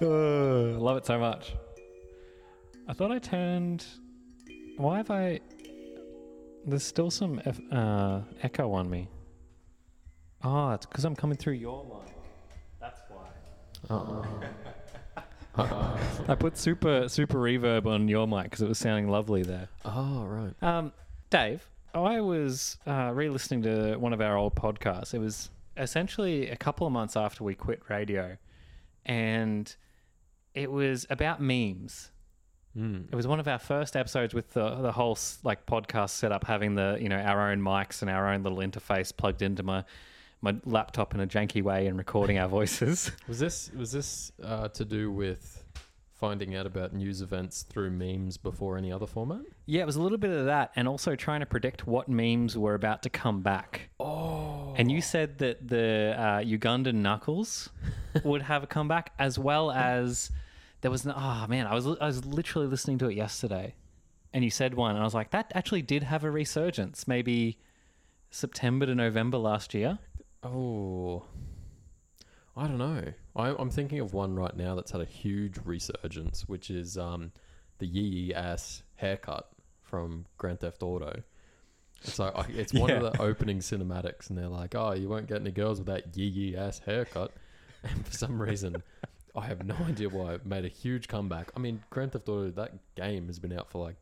Oh, I love it so much. I thought I turned. Why have I? There's still some F, uh, echo on me. Oh, it's because I'm coming through your mic. That's why. Uh-oh. I put super super reverb on your mic because it was sounding lovely there. oh, right. Um, Dave, I was uh, re-listening to one of our old podcasts. It was essentially a couple of months after we quit radio, and it was about memes. Mm. It was one of our first episodes with the the whole like podcast setup, having the you know our own mics and our own little interface plugged into my my laptop in a janky way and recording our voices. Was this was this uh, to do with finding out about news events through memes before any other format? yeah, it was a little bit of that, and also trying to predict what memes were about to come back. Oh. And you said that the uh, Ugandan knuckles would have a comeback, as well as there was. No, oh man, I was I was literally listening to it yesterday, and you said one, and I was like, that actually did have a resurgence. Maybe September to November last year. Oh. I don't know. I, I'm thinking of one right now that's had a huge resurgence, which is um, the yee yee ass haircut from Grand Theft Auto. So I, it's one of the opening cinematics, and they're like, "Oh, you won't get any girls with that yee yee ass haircut." And for some reason, I have no idea why it made a huge comeback. I mean, Grand Theft Auto that game has been out for like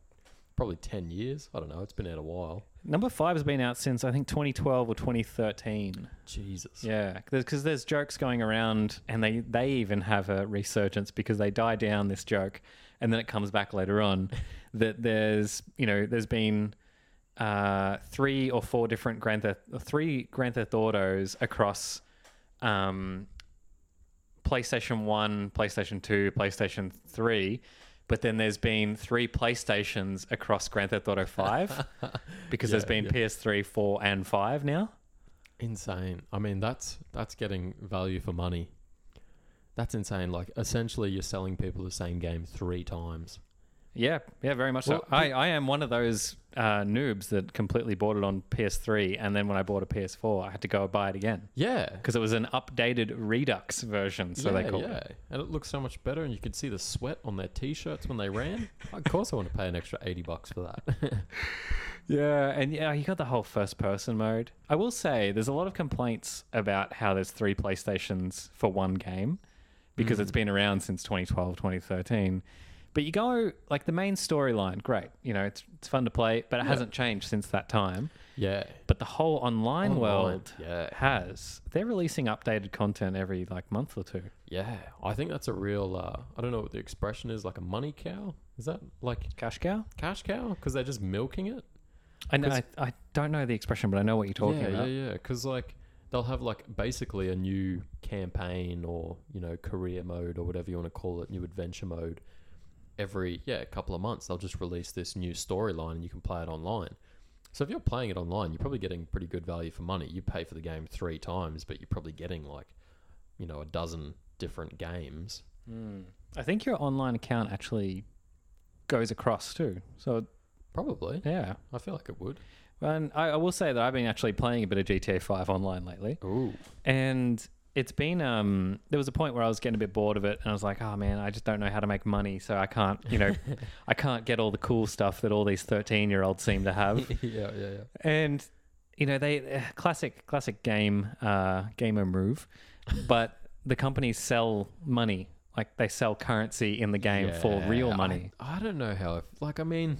probably ten years. I don't know. It's been out a while. Number five has been out since I think 2012 or 2013. Jesus. Yeah, because there's jokes going around, and they they even have a resurgence because they die down this joke, and then it comes back later on. that there's you know there's been uh, three or four different Grand Theft three Grand Theft Autos across um, PlayStation One, PlayStation Two, PlayStation Three. But then there's been three PlayStations across Grand Theft Auto 5 because there's been yeah. PS3, 4, and 5 now. Insane. I mean, that's that's getting value for money. That's insane. Like essentially, you're selling people the same game three times. Yeah, yeah, very much Well, so. I, I am one of those uh, noobs that completely bought it on PS3, and then when I bought a PS4, I had to go buy it again Yeah. because it was an updated Redux version, so yeah, they call it. yeah. it. And it looks so much better, and you could see the sweat on their t-shirts when they ran. of course, I want to pay an extra eighty bucks for that. Yeah, and yeah, you got the whole first-person mode. I will say, there's a lot of complaints about how there's three PlayStations for one game because it's been around since 2012, 2013. But you go like the main storyline, great. You know, it's it's fun to play, but it Yeah. hasn't changed since that time. yeah. But the whole online, Online, world yeah. has. They're releasing updated content every like month or two. Yeah. I think that's a real. Uh, I don't know what the expression is. Like a money cow. Is that like Cash cow? cash cow? Because they're just milking it. I know. I, I don't know the expression, but I know what you're talking yeah, about. Yeah, yeah, Because like they'll have like basically a new campaign or you know career mode or whatever you want to call it, new adventure mode. Every yeah, a couple of months they'll just release this new storyline and you can play it online. So if you're playing it online, you're probably getting pretty good value for money. You pay for the game three times, but you're probably getting like, you know, a dozen different games. Mm. I think your online account actually goes across too. So Probably. yeah. I feel like it would. And I, I will say that I've been actually playing a bit of GTA 5 online lately. Ooh. And it's been um there was a point where I was getting a bit bored of it and I was like, oh man, I just don't know how to make money, so I can't, you know, I can't get all the cool stuff that all these 13-year-olds seem to have. yeah, yeah, yeah. and you know, they uh, classic classic game uh gamer move, but the companies sell money. Like they sell currency in the game for real Yeah, I- money. I, don't know how. If, like, I mean,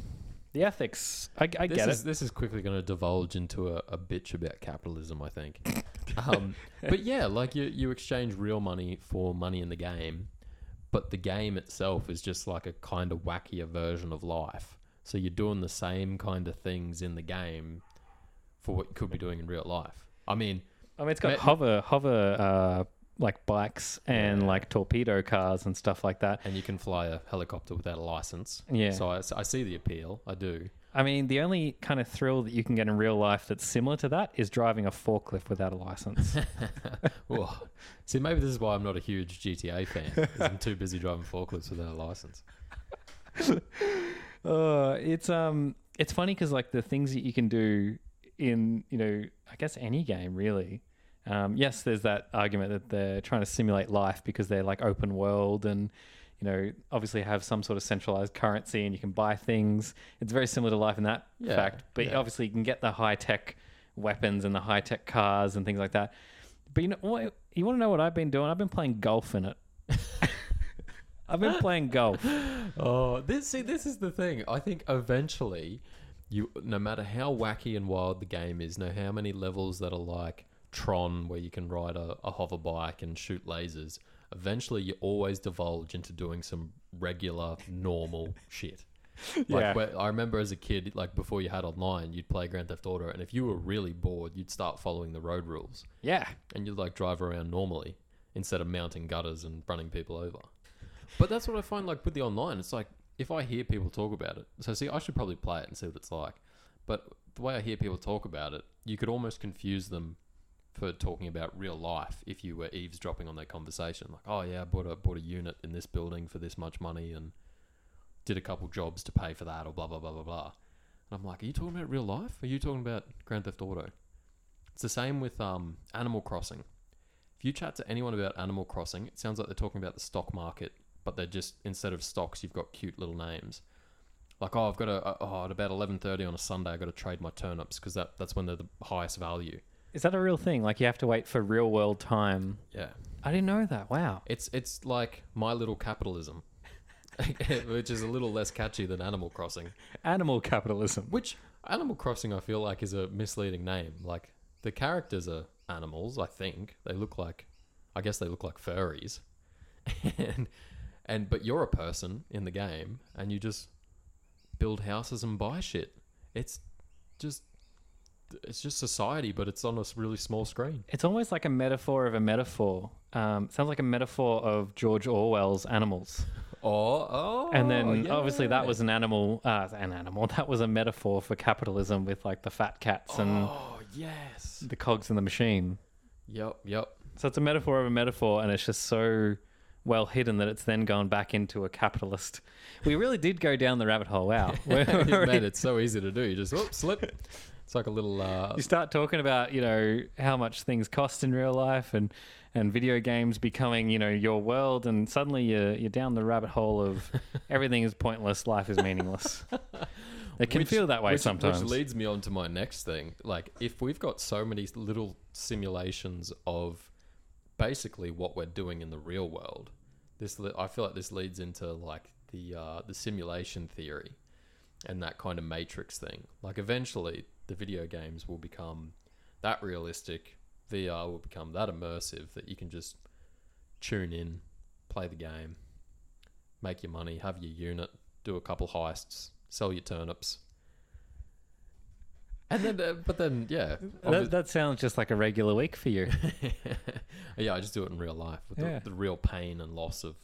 The ethics, I, I this get is it. this is quickly going to divulge into a, a bitch about capitalism. I think. um, but yeah, like you you exchange real money for money in the game, but the game itself is just like a kind of wackier version of life. So you're doing the same kind of things in the game for what you could be doing in real life. I mean, I mean, it's got Ma- hover hover uh, like bikes and Yeah. like torpedo cars and stuff like that. and you can fly a helicopter without a license. Yeah. So I, I see the appeal. I do. I mean, the only kind of thrill that you can get in real life that's similar to that is driving a forklift without a license. See, maybe this is why I'm not a huge GTA fan. 'cause I'm too busy driving forklifts without a license. uh, it's um, it's funny because like the things that you can do in you know, I guess any game really, Um, yes, there's that argument that they're trying to simulate life because they're like open world and you know obviously have some sort of centralized currency and you can buy things. It's very similar to life in that Yeah, fact, but yeah. obviously you can get the high tech weapons and the high tech cars and things like that. But you know what? You want to know what I've been doing? I've been playing golf in it. I've been playing golf. Oh, this see, this is the thing. I think eventually, you no matter how wacky and wild the game is, no how many levels that are like Tron, where you can ride a, a hover bike and shoot lasers. Eventually, you always divulge into doing some regular, normal shit. Like Yeah. where, I remember as a kid, like before you had online, you'd play Grand Theft Auto, and if you were really bored, you'd start following the road rules, Yeah. and you'd like drive around normally instead of mounting gutters and running people over. But that's what I find like with the online. It's like if I hear people talk about it, so see, I should probably play it and see what it's like. But the way I hear people talk about it, you could almost confuse them for talking about real life if you were eavesdropping on their conversation. Like, oh yeah, I bought a bought a unit in this building for this much money and did a couple jobs to pay for that, or blah blah blah blah blah. And I'm like, are you talking about real life? Are you talking about Grand Theft Auto? It's the same with um, Animal Crossing. If you chat to anyone about Animal Crossing, it sounds like they're talking about the stock market, but they're just instead of stocks, you've got cute little names. Like, oh, I've got a oh, at about eleven thirty on a Sunday, I've got to trade my turnips because that that's when they're the highest value. Is that a real thing? Like you have to wait for real world time? Yeah, I didn't know that. Wow. it's it's like My Little Capitalism, which is a little less catchy than Animal Crossing. Animal capitalism. Which Animal Crossing, I feel like, is a misleading name. Like the characters are animals. I think they look like, I guess they look like furries, and and but you're a person in the game, and you just build houses and buy shit. It's just it's just society, but it's on a really small screen. It's almost like a metaphor of a metaphor. Um, sounds like a metaphor of George Orwell's Animals. Oh, oh, and then obviously that was an animal, uh, an animal. That was a metaphor for capitalism with like the fat cats and oh yes, the cogs in the machine. yep, yep. So it's a metaphor of a metaphor, and it's just so well hidden that it's then gone back into a capitalist. We really did go down the rabbit hole. Wow. Man, it's so easy to do. You just whoop, slip. It's like a little. Uh, you start talking about you know how much things cost in real life and and video games becoming you know your world and suddenly you're you're down the rabbit hole of everything is pointless life is meaningless it can Which- feel that way which, sometimes Which leads me on to my next thing. Like, if we've got so many little simulations of basically what we're doing in the real world, this I feel like this leads into like the uh, the simulation theory and that kind of matrix thing. Like, eventually, the video games will become that realistic. VR will become that immersive that you can just tune in, play the game, make your money, have your unit, do a couple heists, sell your turnips. And then, uh, but then, yeah, that, that sounds just like a regular week for you yeah, I just do it in real life with Yeah. the, the real pain and loss of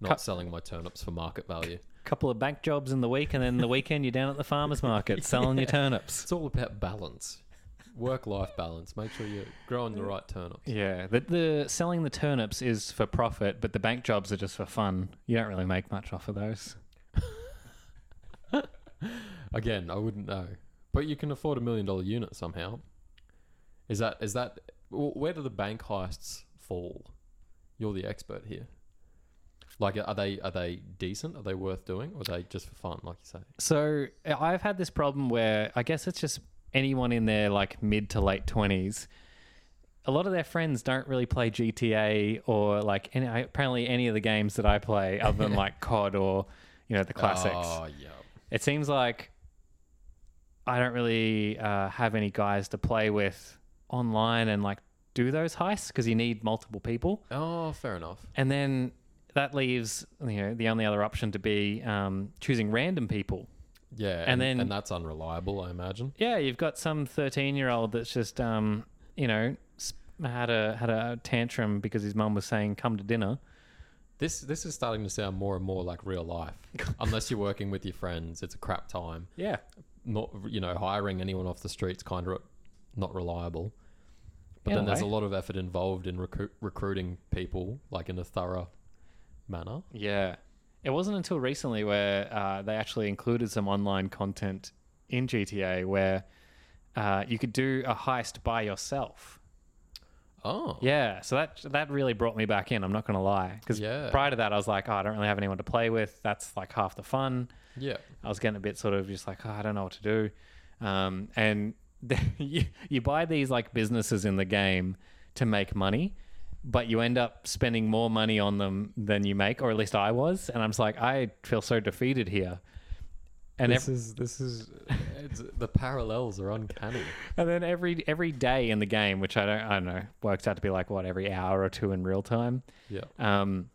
not Cut- selling my turnips for market value. Couple of bank jobs in the week and then the weekend you're down at the farmers market selling your turnips It's all about balance, work-life balance. Make sure you're growing the right turnips. yeah the, the selling the turnips is for profit but the bank jobs are just for fun you don't really make much off of those Again, I wouldn't know, but you can afford a million dollar unit somehow. Is that is that where do the bank heists fall? You're the expert here. Like, are they are they decent? Are they worth doing, or are they just for fun, like you say? So I've had this problem where I guess it's just anyone in their like mid to late twenties. A lot of their friends don't really play GTA or like any, apparently any of the games that I play, other than like COD or you know the classics. Oh yeah. It seems like I don't really uh, have any guys to play with online and like do those heists because you need multiple people, Oh, fair enough. and then that leaves you know the only other option to be um, choosing random people. Yeah, And then- and that's unreliable, I imagine. Yeah, you've got some thirteen-year-old that's just, um, you know, had a had a tantrum because his mum was saying, "Come to dinner." This this is starting to sound more and more like real life. Unless you're working with your friends, it's a crap time. Yeah, Not you know hiring anyone off the streets kind of not reliable. But In then there's a lot of effort involved in recru- recruiting people like in a thorough manner. yeah. It wasn't until recently where uh, they actually included some online content in GTA where uh, you could do a heist by yourself. Oh. Yeah, so that that really brought me back in. I'm not gonna lie, because Yeah. prior to that, I was like, oh, I don't really have anyone to play with. That's like half the fun. Yeah. I was getting a bit sort of just like, oh, I don't know what to do. Um, and you, you buy these like businesses in the game to make money, but you end up spending more money on them than you make, or at least I was. And I'm just like, I feel so defeated here. And this ev- is this is it's, the parallels are uncanny. and then every every day in the game, which I don't I don't know, works out to be like what every hour or two in real time. Yeah. um,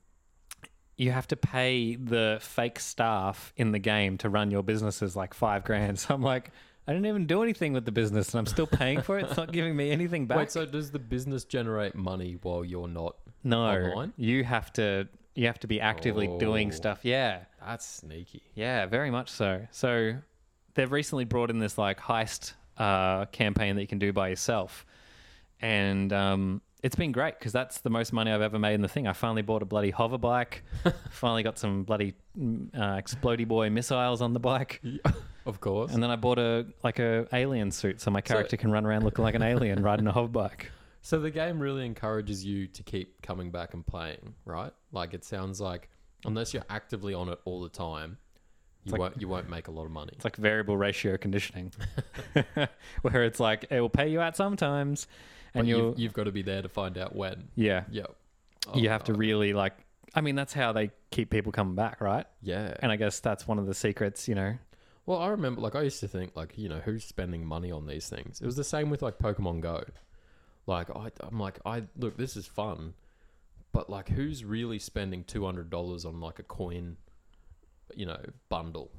you have to pay the fake staff in the game to run your businesses like five grand. So I'm like, I didn't even do anything with the business, and I'm still paying for it. It's not giving me anything back. Wait, so does the business generate money while you're not? no, online? you have to you have to be actively doing Oh. stuff. Yeah, That's sneaky. yeah, very much so. So they've recently brought in this like heist uh, campaign that you can do by yourself, and um, it's been great because that's the most money I've ever made in the thing. I finally bought a bloody hover bike. finally got some bloody mm, uh, explodey boy missiles on the bike, Of course. and then I bought a like a alien suit so my character can run around looking like an alien riding a hover bike. So the game really encourages you to keep coming back and playing, right? Like it sounds like unless you're actively on it all the time, you like- won't you won't make a lot of money. It's like variable ratio conditioning, where it's like it will pay you out sometimes, and you'll you've, got to be there to find out when. yeah Yeah. you Oh, have to oh. really like i mean that's how they keep people coming back right Yeah. and i guess that's one of the secrets you know Well, I remember, like, I used to think, like, you know, who's spending money on these things? It was the same with, like, Pokemon Go. Like, I, I'm like, I look, this is fun, but like, who's really spending two hundred dollars on like a coin, you know, bundle?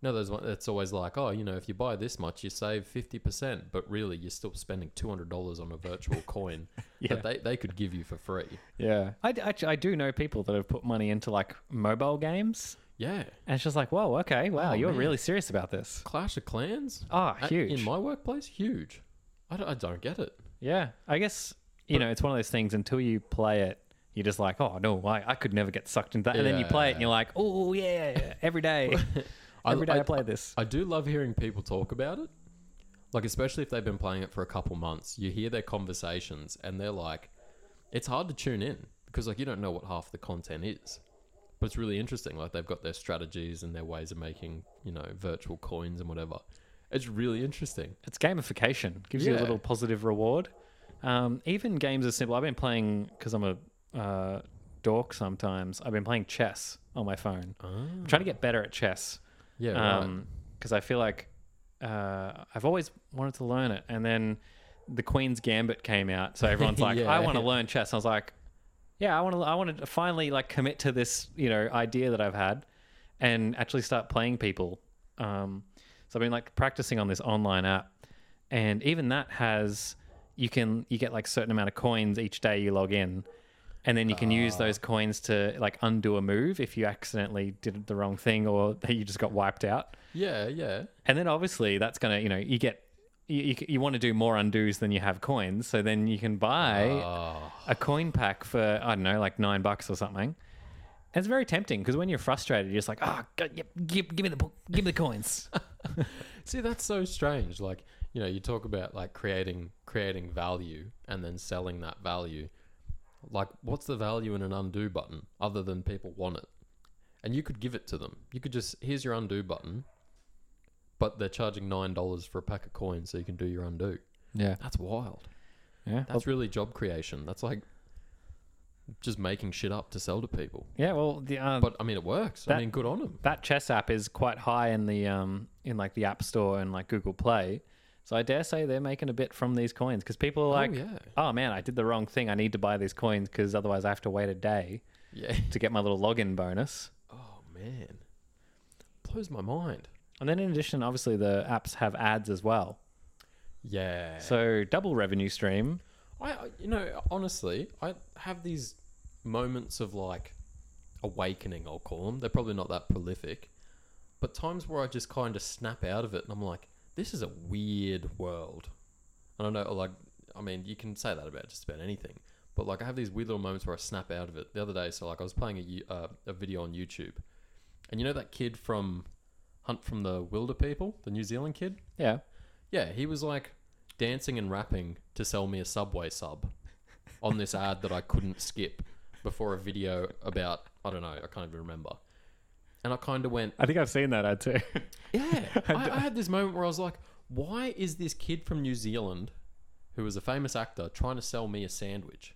No, there's one. It's always like, oh, you know, if you buy this much, you save fifty percent, but really, you're still spending two hundred dollars on a virtual coin yeah that they they could give you for free. yeah I, d- actually I do know people that have put money into like mobile games Yeah, and she's like whoa okay wow Oh, you're man. really serious about this Clash of Clans. ah At- huge in my workplace. Huge. I don't, I don't get it. yeah i guess you know it's one of those things until you play it you're just like oh no I, I could never get sucked into that and then you play it and you're like oh yeah every day every day I, play this I do love hearing people talk about it. Like, especially if they've been playing it for a couple months, you hear their conversations and they're like, it's hard to tune in because, like, you don't know what half the content is. But it's really interesting. Like, they've got their strategies and their ways of making, you know, virtual coins and whatever. It's really interesting. it's gamification gives you a little positive reward um, even games as simple i've been playing because i'm a uh, dork sometimes i've been playing chess on my phone i'm trying to get better at chess Yeah, right. because i feel like uh, i've always wanted to learn it and then the queen's gambit came out so everyone's like Yeah. i want to learn chess i was like yeah i want to i want to finally like commit to this you know idea that i've had and actually start playing people. Um, so i've been like practicing on this online app and even that has you can you get like certain amount of coins each day you log in and then you can use those coins to like undo a move if you accidentally did the wrong thing or you just got wiped out. Yeah, yeah. and then obviously that's gonna you know you get you, you, you want to do more undos than you have coins so then you can buy Oh, a coin pack for I don't know like nine bucks or something. And it's very tempting because when you're frustrated, you're just like, ah, oh, yep, give, give me the give me the coins. See, that's so strange. Like, you know, you talk about like creating creating value and then selling that value. Like, what's the value in an undo button other than people want it? And you could give it to them. You could just here's your undo button, but they're charging nine dollars for a pack of coins so you can do your undo. yeah, That's wild. yeah, That's really job creation. That's like just making shit up to sell to people. yeah. Well, the uh, But I mean, it works. that- I mean, good on them. that chess app is quite high in the um in like the App Store and like Google Play. So I dare say they're making a bit from these coins because people are like, oh yeah, oh man, I did the wrong thing. I need to buy these coins because otherwise I have to wait a day yeah. to get my little login bonus. Oh man, blows my mind. And then in addition, obviously the apps have ads as well. Yeah. So double revenue stream. I, you know, honestly, I have these moments of like awakening. I'll call them. They're probably not that prolific, but times where I just kind of snap out of it, and I'm like, "This is a weird world." And I know, like, I mean, you can say that about just about anything, but like, I have these weird little moments where I snap out of it. The other day, so like, I was playing a uh, a video on YouTube, and you know that kid from Hunt from the Wilderpeople, the New Zealand kid. Yeah. Yeah, he was like dancing and rapping to sell me a Subway sub. on this ad that I couldn't skip before a video about I don't know, I can't even remember. And I kind of went, I think I've seen that ad too. yeah. I, I had this moment where I was like, why is this kid from New Zealand, who is a famous actor, trying to sell me a sandwich?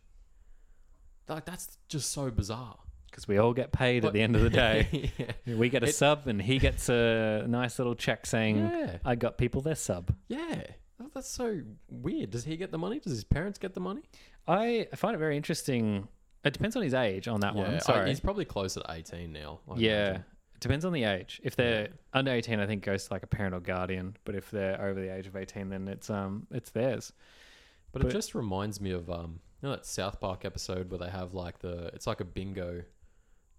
Like that's just so bizarre. Because we all get paid at the end of the day. yeah. We get a It- sub, and he gets a nice little check saying, Yeah. "I got people their sub." Yeah. Oh, That's so weird. Does he get the money? Does his parents get the money? I find it very interesting. It depends on his age on that yeah. one. I- Sorry. he's probably closer to 18 now. I yeah. imagine. It depends on the age. If they're under 18, I think goes to like a parent or guardian. But if they're over the age of 18, then it's um it's theirs. But, But- it just reminds me of um, you know that South Park episode where they have like the it's like a bingo,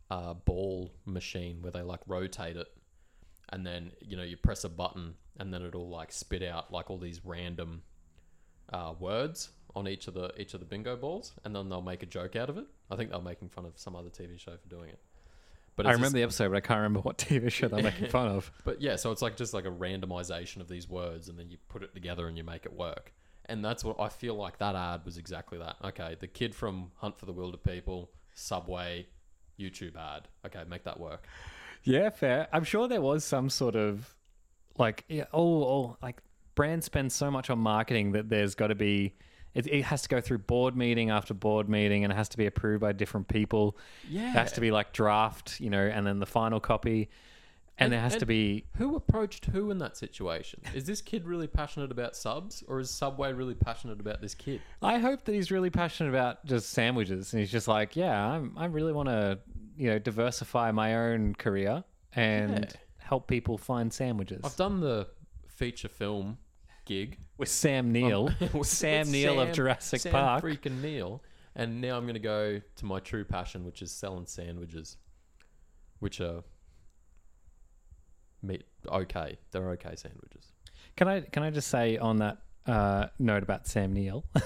uh, ball machine where they like rotate it, and then you know you press a button and then it'll like spit out like all these random, uh, words on each of the each of the bingo balls, and then they'll make a joke out of it. I think they're making fun of some other TV show for doing it. But I remember just- the episode, but I can't remember what TV show they're making fun of. but yeah, so it's like just like a randomization of these words, and then you put it together and you make it work. And that's what I feel like that ad was exactly that. Okay, the kid from Hunt for the Wilderpeople, Subway, YouTube ad. Okay, make that work. Yeah, fair. I'm sure there was some sort of like yeah, oh, oh like brands spend so much on marketing that there's got to be it, it has to go through board meeting after board meeting and it has to be approved by different people. Yeah, It has to be like draft, you know, and then the final copy. And, And- there has to be Who approached who in that situation? Is this kid really passionate about subs, or is Subway really passionate about this kid? I hope that he's really passionate about just sandwiches and he's just like, yeah, I'm I really want to, you know, diversify my own career and Yeah. help people find sandwiches. I've done the feature film gig with Sam Neill, with Sam Neill of Jurassic Sam Park. freaking Neill. And now I'm going to go to my true passion, which is selling sandwiches, which are meat okay. They're okay sandwiches. Can I can I just say on that uh, note about Sam Neill?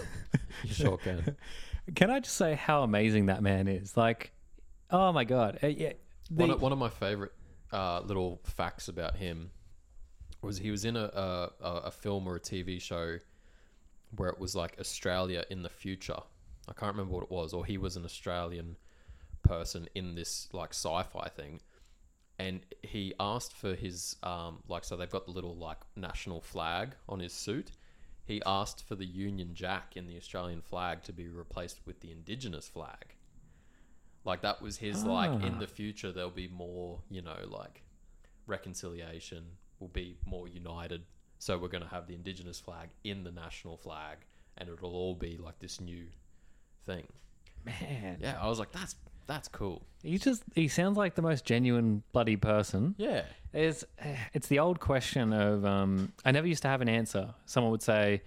You sure can. can I just say how amazing that man is? Like, oh my god, uh, yeah. the- one, of, one of my favorite uh, little facts about him was he was in a, a a a film or a TV show where it was like Australia in the future. I can't remember what it was, or he was an Australian person in this like sci-fi thing, and he asked for his um like so they've got the little like national flag on his suit. He asked for the Union Jack in the Australian flag to be replaced with the Indigenous flag. Like that was his like in Ah. the future there'll be more, you know, like reconciliation, will be more united. So we're going to have the indigenous flag in the national flag and it'll all be like this new thing. man, Yeah, I was like that's that's cool. he just he sounds like the most genuine bloody person. Yeah. It's it's the old question of um, I never used to have an answer. Someone would say.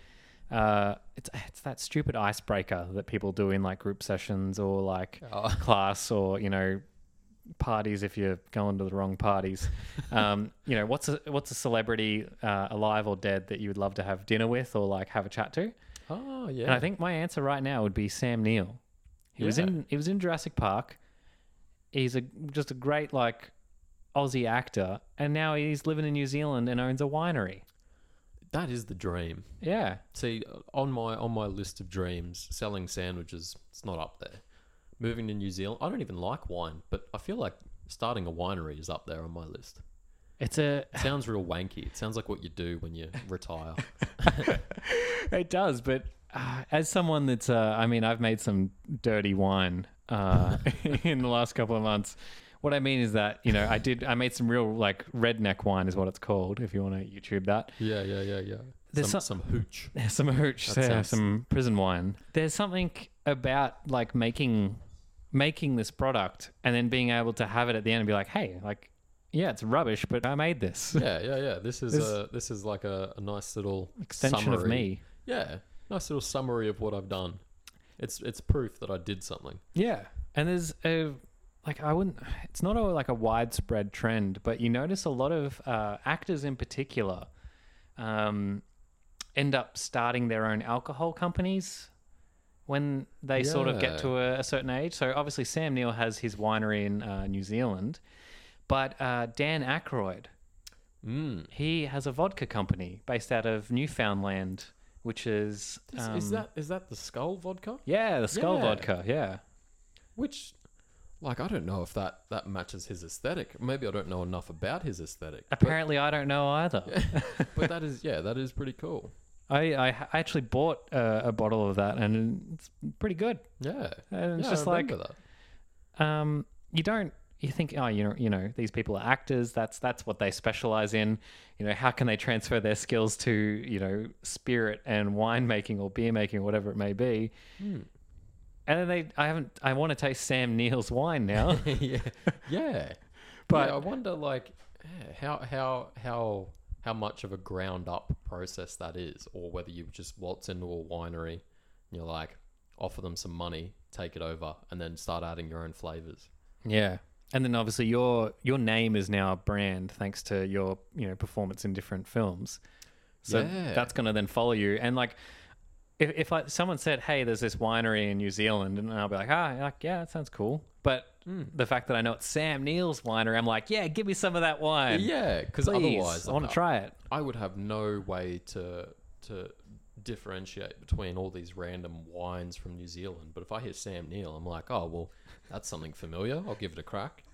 Uh, it's it's that stupid icebreaker that people do in like group sessions or like Oh. class or you know parties if you're going to the wrong parties. Um, you know, what's a what's a celebrity uh, alive or dead that you would love to have dinner with or like have a chat to? Oh, yeah. And I think my answer right now would be Sam Neill. He was in he was in Jurassic Park. He's a just a great like Aussie actor, and now he's living in New Zealand and owns a winery. that is the dream. Yeah, See, on my on my list of dreams, selling sandwiches, it's not up there. Moving to New Zealand, I don't even like wine, but I feel like starting a winery is up there on my list. it's a It sounds real wanky. It sounds like what you do when you retire. it does, but uh, as someone that's, uh, I mean, I've made some dirty wine uh, in the last couple of months. What I mean is that you know I did I made some real like redneck wine is what it's called if you want to YouTube that. yeah, yeah, yeah, yeah. There's Some, some- some hooch. some hooch, That yeah, sounds- some prison wine. There's something about like making making this product and then being able to have it at the end and be like, hey, like, yeah, it's rubbish, but I made this Yeah, yeah, yeah. This is This- a this is like a, a nice little extension of me. Yeah, nice little summary of what I've done. It's it's proof that I did something. Yeah, and there's a like I wouldn't. It's not a like a widespread trend, but you notice a lot of uh, actors in particular um, end up starting their own alcohol companies when they sort of get to a, a certain age. So obviously Sam Neill has his winery in uh, New Zealand, but uh, Dan Aykroyd Mm. he has a vodka company based out of Newfoundland which is Is, um, is that is that the skull vodka? yeah the skull Yeah. vodka yeah Which, like, I don't know if that that matches his aesthetic. Maybe I don't know enough about his aesthetic. but- apparently I don't know either. but that is yeah, that is pretty cool. I, I actually bought uh, a bottle of that and it's pretty good. Yeah, And it's yeah, just I like that. um, you don't you think oh you know you know these people are actors that's that's what they specialize in you know how can they transfer their skills to you know spirit and winemaking or beer making or whatever it may be Hmm. and then they I haven't I want to taste Sam Neill's wine now yeah, yeah. But- yeah, I wonder, like, how how how how much of a ground up process that is, or whether you just waltz into a winery, and you're like, offer them some money, take it over, and then start adding your own flavors. yeah and then obviously your your name is now a brand thanks to your you know performance in different films. So Yeah. that's going to then follow you. And like if, if like someone said hey there's this winery in new zealand and i'll be like ah like, yeah that sounds cool. But the fact that i know it's sam neill's winery i'm like yeah give me some of that wine. Yeah, because otherwise, i want to try it. I would have no way to to differentiate between all these random wines from New Zealand. But if I hear Sam Neill, I'm like, oh well, that's something familiar. I'll give it a crack.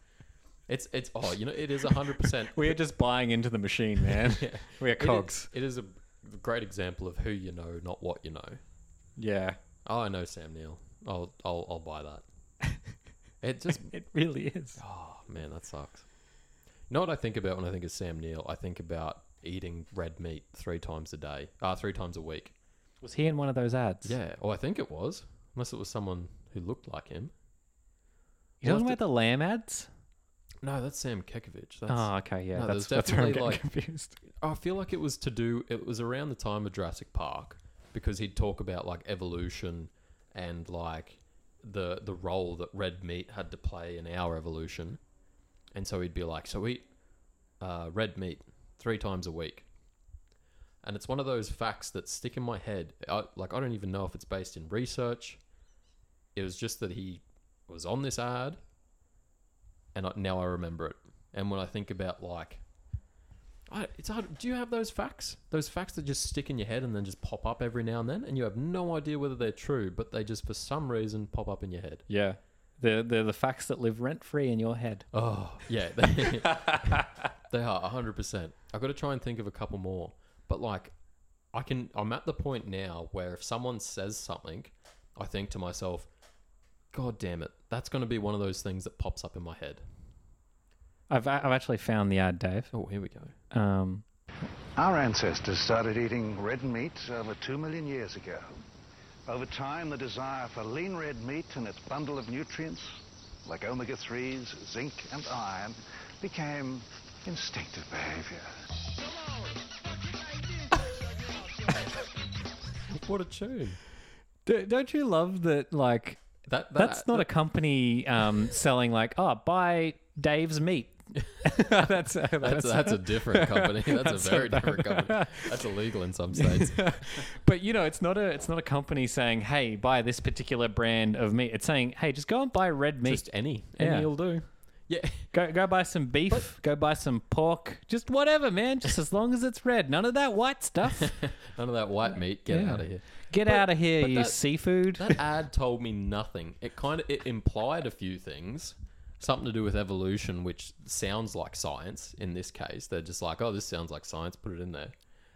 It's it's oh you know it is hundred percent. we are just buying into the machine man we are cogs It is a great example of who you know, not what you know. yeah Oh, I know Sam Neill. I'll I'll I'll buy that. It just it really is oh man, that sucks. You know what I think about when I think of Sam Neill? I think about eating red meat three times a day. Ah, three times a week. Was he in one of those ads Yeah. Oh, I think it was. Unless it was someone who looked like him. you We'll talking have about the lamb ads No, that's Sam Kekovich. That's, oh okay yeah No, that's, there's that's where i'm definitely, getting confused I feel like it was to do. It was around the time of Jurassic Park because he'd talk about like evolution and like the the role that red meat had to play in our evolution, and so he'd be like, "So eat uh, red meat three times a week," and it's one of those facts that stick in my head. I, like I don't even know if it's based in research. It was just that he was on this ad, and I, now I remember it. And when I think about like I, it's hard. Do you have those facts? Those facts that just stick in your head and then just pop up every now and then, and you have no idea whether they're true, but they just for some reason pop up in your head. yeah they're, they're the facts that live rent free in your head Oh, yeah, they, they are hundred percent. I've got to try and think of a couple more, but like, I can. I'm at the point now where if someone says something, I think to myself, "God damn it, that's going to be one of those things that pops up in my head." I've, I've actually found the ad dave Oh, here we go. um, Our ancestors started eating red meat over two million years ago. Over time, the desire for lean red meat and its bundle of nutrients, like omega-3s, zinc, and iron, became instinctive behavior. What a tune! Do, don't you love that? Like That, that that's not a company um, selling like oh buy Dave's meat. that's, that's That's, that's a different company. That's, That's a very a- different company. That's illegal in some states. but you know it's not a it's not a company saying hey buy this particular brand of meat. It's saying hey just go and buy red meat. Just any. Yeah. Any will do. Yeah. Go go buy some beef. go buy some pork. Just whatever, man. Just as long as it's red. None of that white stuff. None of that white meat. Get Yeah. out of here. Get But- out of here, you that- seafood. That ad told me nothing. It kind of it implied a few things, something to do with evolution, which sounds like science. In this case, they're just like, "Oh, this sounds like science. Put it in there."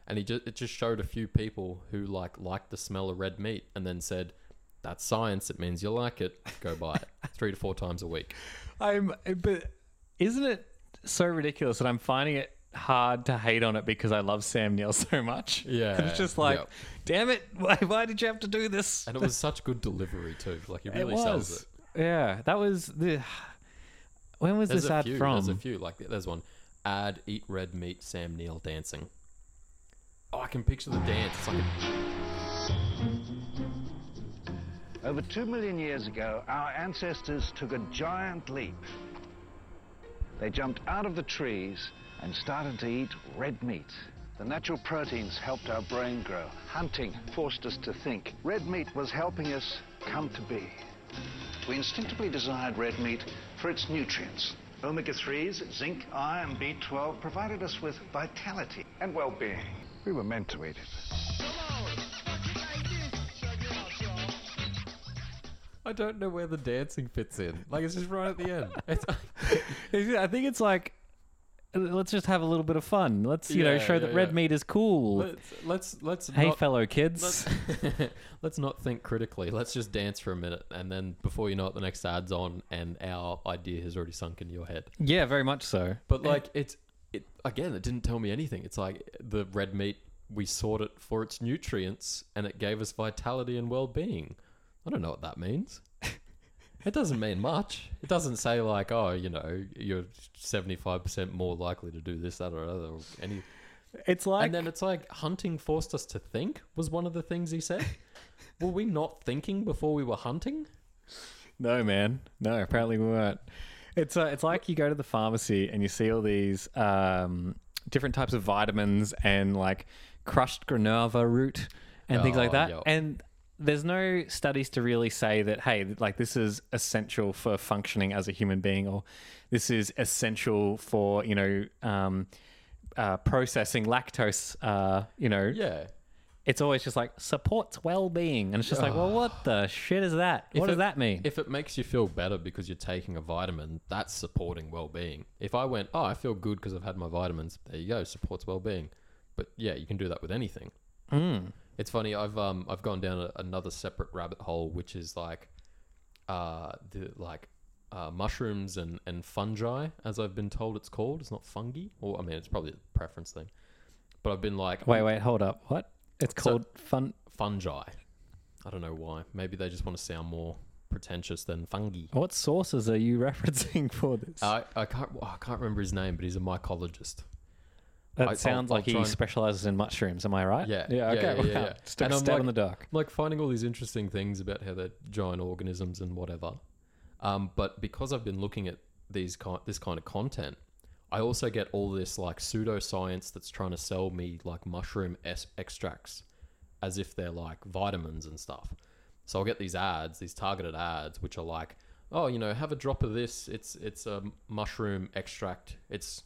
And he just it just showed a few people who like liked the smell of red meat, and then said, "That's science. It means you like it. Go buy it three to four times a week." I'm, but isn't it so ridiculous that I'm finding it hard to hate on it because I love Sam Neill so much? Yeah, it's just like, yep. damn it, why, why did you have to do this? And it was such good delivery too. Like he really it sells it. yeah. That was the. When was There's this ad few. from? There's a few. Like there's one. Ad eat red meat. Sam Neill dancing. Oh, I can picture the dance. It's like a, Over two million years ago, our ancestors took a giant leap. They jumped out of the trees and started to eat red meat. The natural proteins helped our brain grow. Hunting forced us to think. Red meat was helping us come to be. We instinctively desired red meat for its nutrients. Omega-3s, zinc, iron, B12 provided us with vitality and well-being. We were meant to eat it. I don't know where the dancing fits in. Like it's just right at the end. It's, I think it's like let's just have a little bit of fun. Let's you know show yeah, that red yeah. meat is cool. let's let's let's hey, not, fellow kids. let's, let's not think critically. Let's just dance for a minute, and then before you know it, the next ad's on, and our idea has already sunk into your head. yeah, very much so. But like it's it again, it didn't tell me anything. It's like the red meat we sought it for its nutrients and it gave us vitality and well-being. I don't know what that means. it doesn't mean much. It doesn't say like, oh, you know, you're 75% more likely to do this, that, or other. Or any. It's like and then it's like hunting forced us to think was one of the things he said. Were we not thinking before we were hunting? No, man. No, apparently we weren't. It's uh, it's like you go to the pharmacy and you see all these um, different types of vitamins and like crushed granola root and things like Oh, that. yeah. And there's no studies to really say that hey, like this is essential for functioning as a human being, or this is essential for you know um, uh, processing lactose. Uh, you know, Yeah. it's always just like supports well-being, and it's just like, well, what the shit is that? If what does it- that mean? If it makes you feel better because you're taking a vitamin, that's supporting well-being. If I went, oh, I feel good because I've had my vitamins, there you go, supports well-being. But yeah, you can do that with anything. Mm. It's funny. I've um I've gone down a, another separate rabbit hole, which is like, uh, the like. Uh, mushrooms and, and fungi, as I've been told it's called. It's not fungi, or I mean, it's probably a preference thing. But I've been like, Wait, wait, hold up. What? It's So- called fun. fungi. I don't know why. Maybe they just want to sound more pretentious than fungi. What sources are you referencing for this? I, I can't I can't remember his name, but he's a mycologist. That I- sounds I'll- like I'll try he and- specializes in mushrooms. Am I right? Yeah, Yeah. yeah, Okay. yeah, wow. yeah, yeah. Just took And a I'm stab like- in the dark. I'm like finding all these interesting things about how they're giant organisms and whatever. Um, but because I've been looking at these ki- this kind of content, I also get all this like pseudoscience that's trying to sell me like mushroom es- extracts as if they're like vitamins and stuff. So I'll get these ads, these targeted ads, which are like, oh, you know, have a drop of this. It's it's a mushroom extract. It's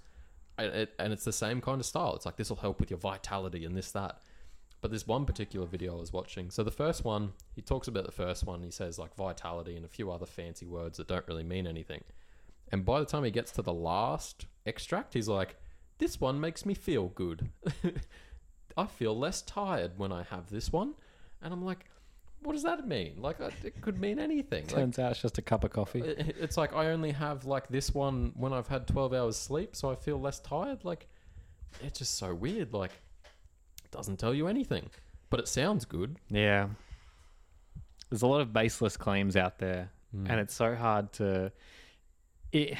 and it, and it's the same kind of style. It's like this will help with your vitality and this that. But this one particular video I was watching. So the first one, he talks about the first one. He says like vitality and a few other fancy words that don't really mean anything. And by the time he gets to the last extract, he's like, "This one makes me feel good. I feel less tired when I have this one." And I'm like, "What does that mean? Like, uh, it could mean anything." Like, Turns out it's just a cup of coffee. it- it's like I only have like this one when I've had 12 hours sleep, so I feel less tired. Like, it's just so weird. Like, it doesn't tell you anything, but it sounds good. Yeah. There's a lot of baseless claims out there, Mm. and it's so hard to. It,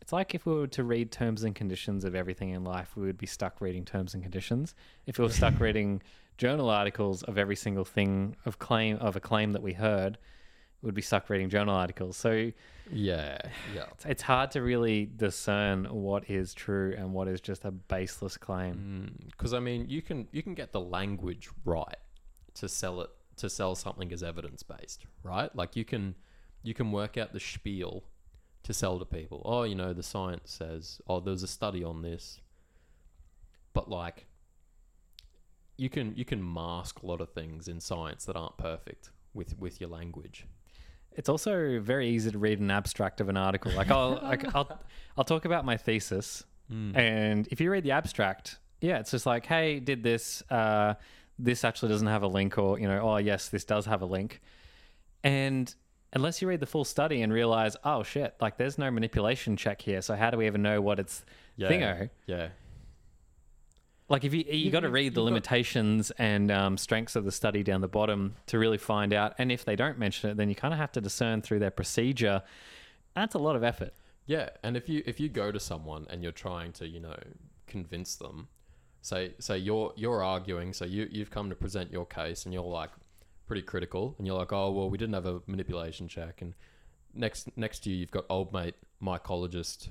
it's like if we were to read terms and conditions of everything in life, we would be stuck reading terms and conditions. If we were stuck reading journal articles of every single thing of claim of a claim that we heard, would be stuck reading journal articles. So Yeah, yeah. it's, it's hard to really discern what is true and what is just a baseless claim. Mm, because I mean, you can you can get the language right to sell it to sell something as evidence based, right? Like you can you can work out the spiel to sell to people. Oh, you know, the science says, oh, there's a study on this. But like you can you can mask a lot of things in science that aren't perfect with with your language. It's also very easy to read an abstract of an article. Like I'll like, I'll I'll talk about my thesis, and if you read the abstract, yeah, it's just like, hey, did this? Uh, this actually doesn't have a link, or you know, oh yes, this does have a link, and unless you read the full study and realize, oh shit, like there's no manipulation check here, so how do we even know what it's Yeah. thingo? Yeah. Like if you you, got to read the limitations and um, strengths of the study down the bottom to really find out. And if they don't mention it, then you kind of have to discern through their procedure. That's a lot of effort. Yeah, and if you if you go to someone and you're trying to you know convince them, say say you're you're arguing, so you you've come to present your case and you're like pretty critical, and you're like, oh well, we didn't have a manipulation check, and next next to you you've got old mate mycologist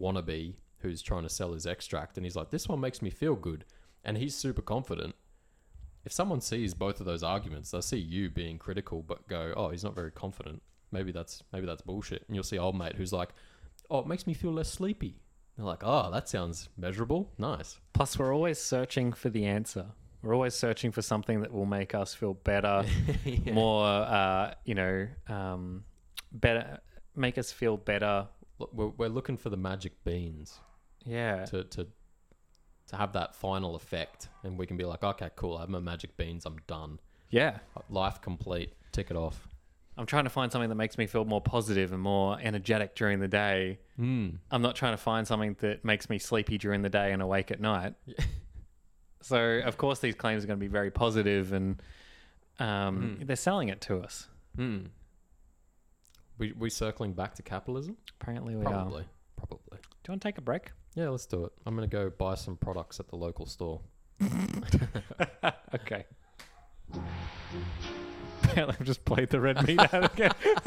wannabe who's trying to sell his extract, and he's like, this one makes me feel good, and he's super confident. If someone sees both of those arguments, they'll see you being critical, but go, oh, he's not very confident. Maybe that's maybe that's bullshit. And you'll see old mate who's like, oh, it makes me feel less sleepy. They're like, oh, that sounds measurable. Nice. Plus, we're always searching for the answer. We're always searching for something that will make us feel better, Yeah. more, uh, you know, um, better, make us feel better. We're, we're looking for the magic beans Yeah. to, to to have that final effect, and we can be like, okay, cool, I have my magic beans, I'm done, Yeah. life complete, tick it off. I'm trying to find something that makes me feel more positive and more energetic during the day. Mm. I'm not trying to find something that makes me sleepy during the day and awake at night. so, of course, these claims are going to be very positive and um, Mm. they're selling it to us. Mm. We we circling back to capitalism? Apparently, we Probably, are. probably. Probably. Do you want to take a break? Yeah, let's do it. I'm gonna go buy some products at the local store. okay. Apparently, I've just played the red meat out again.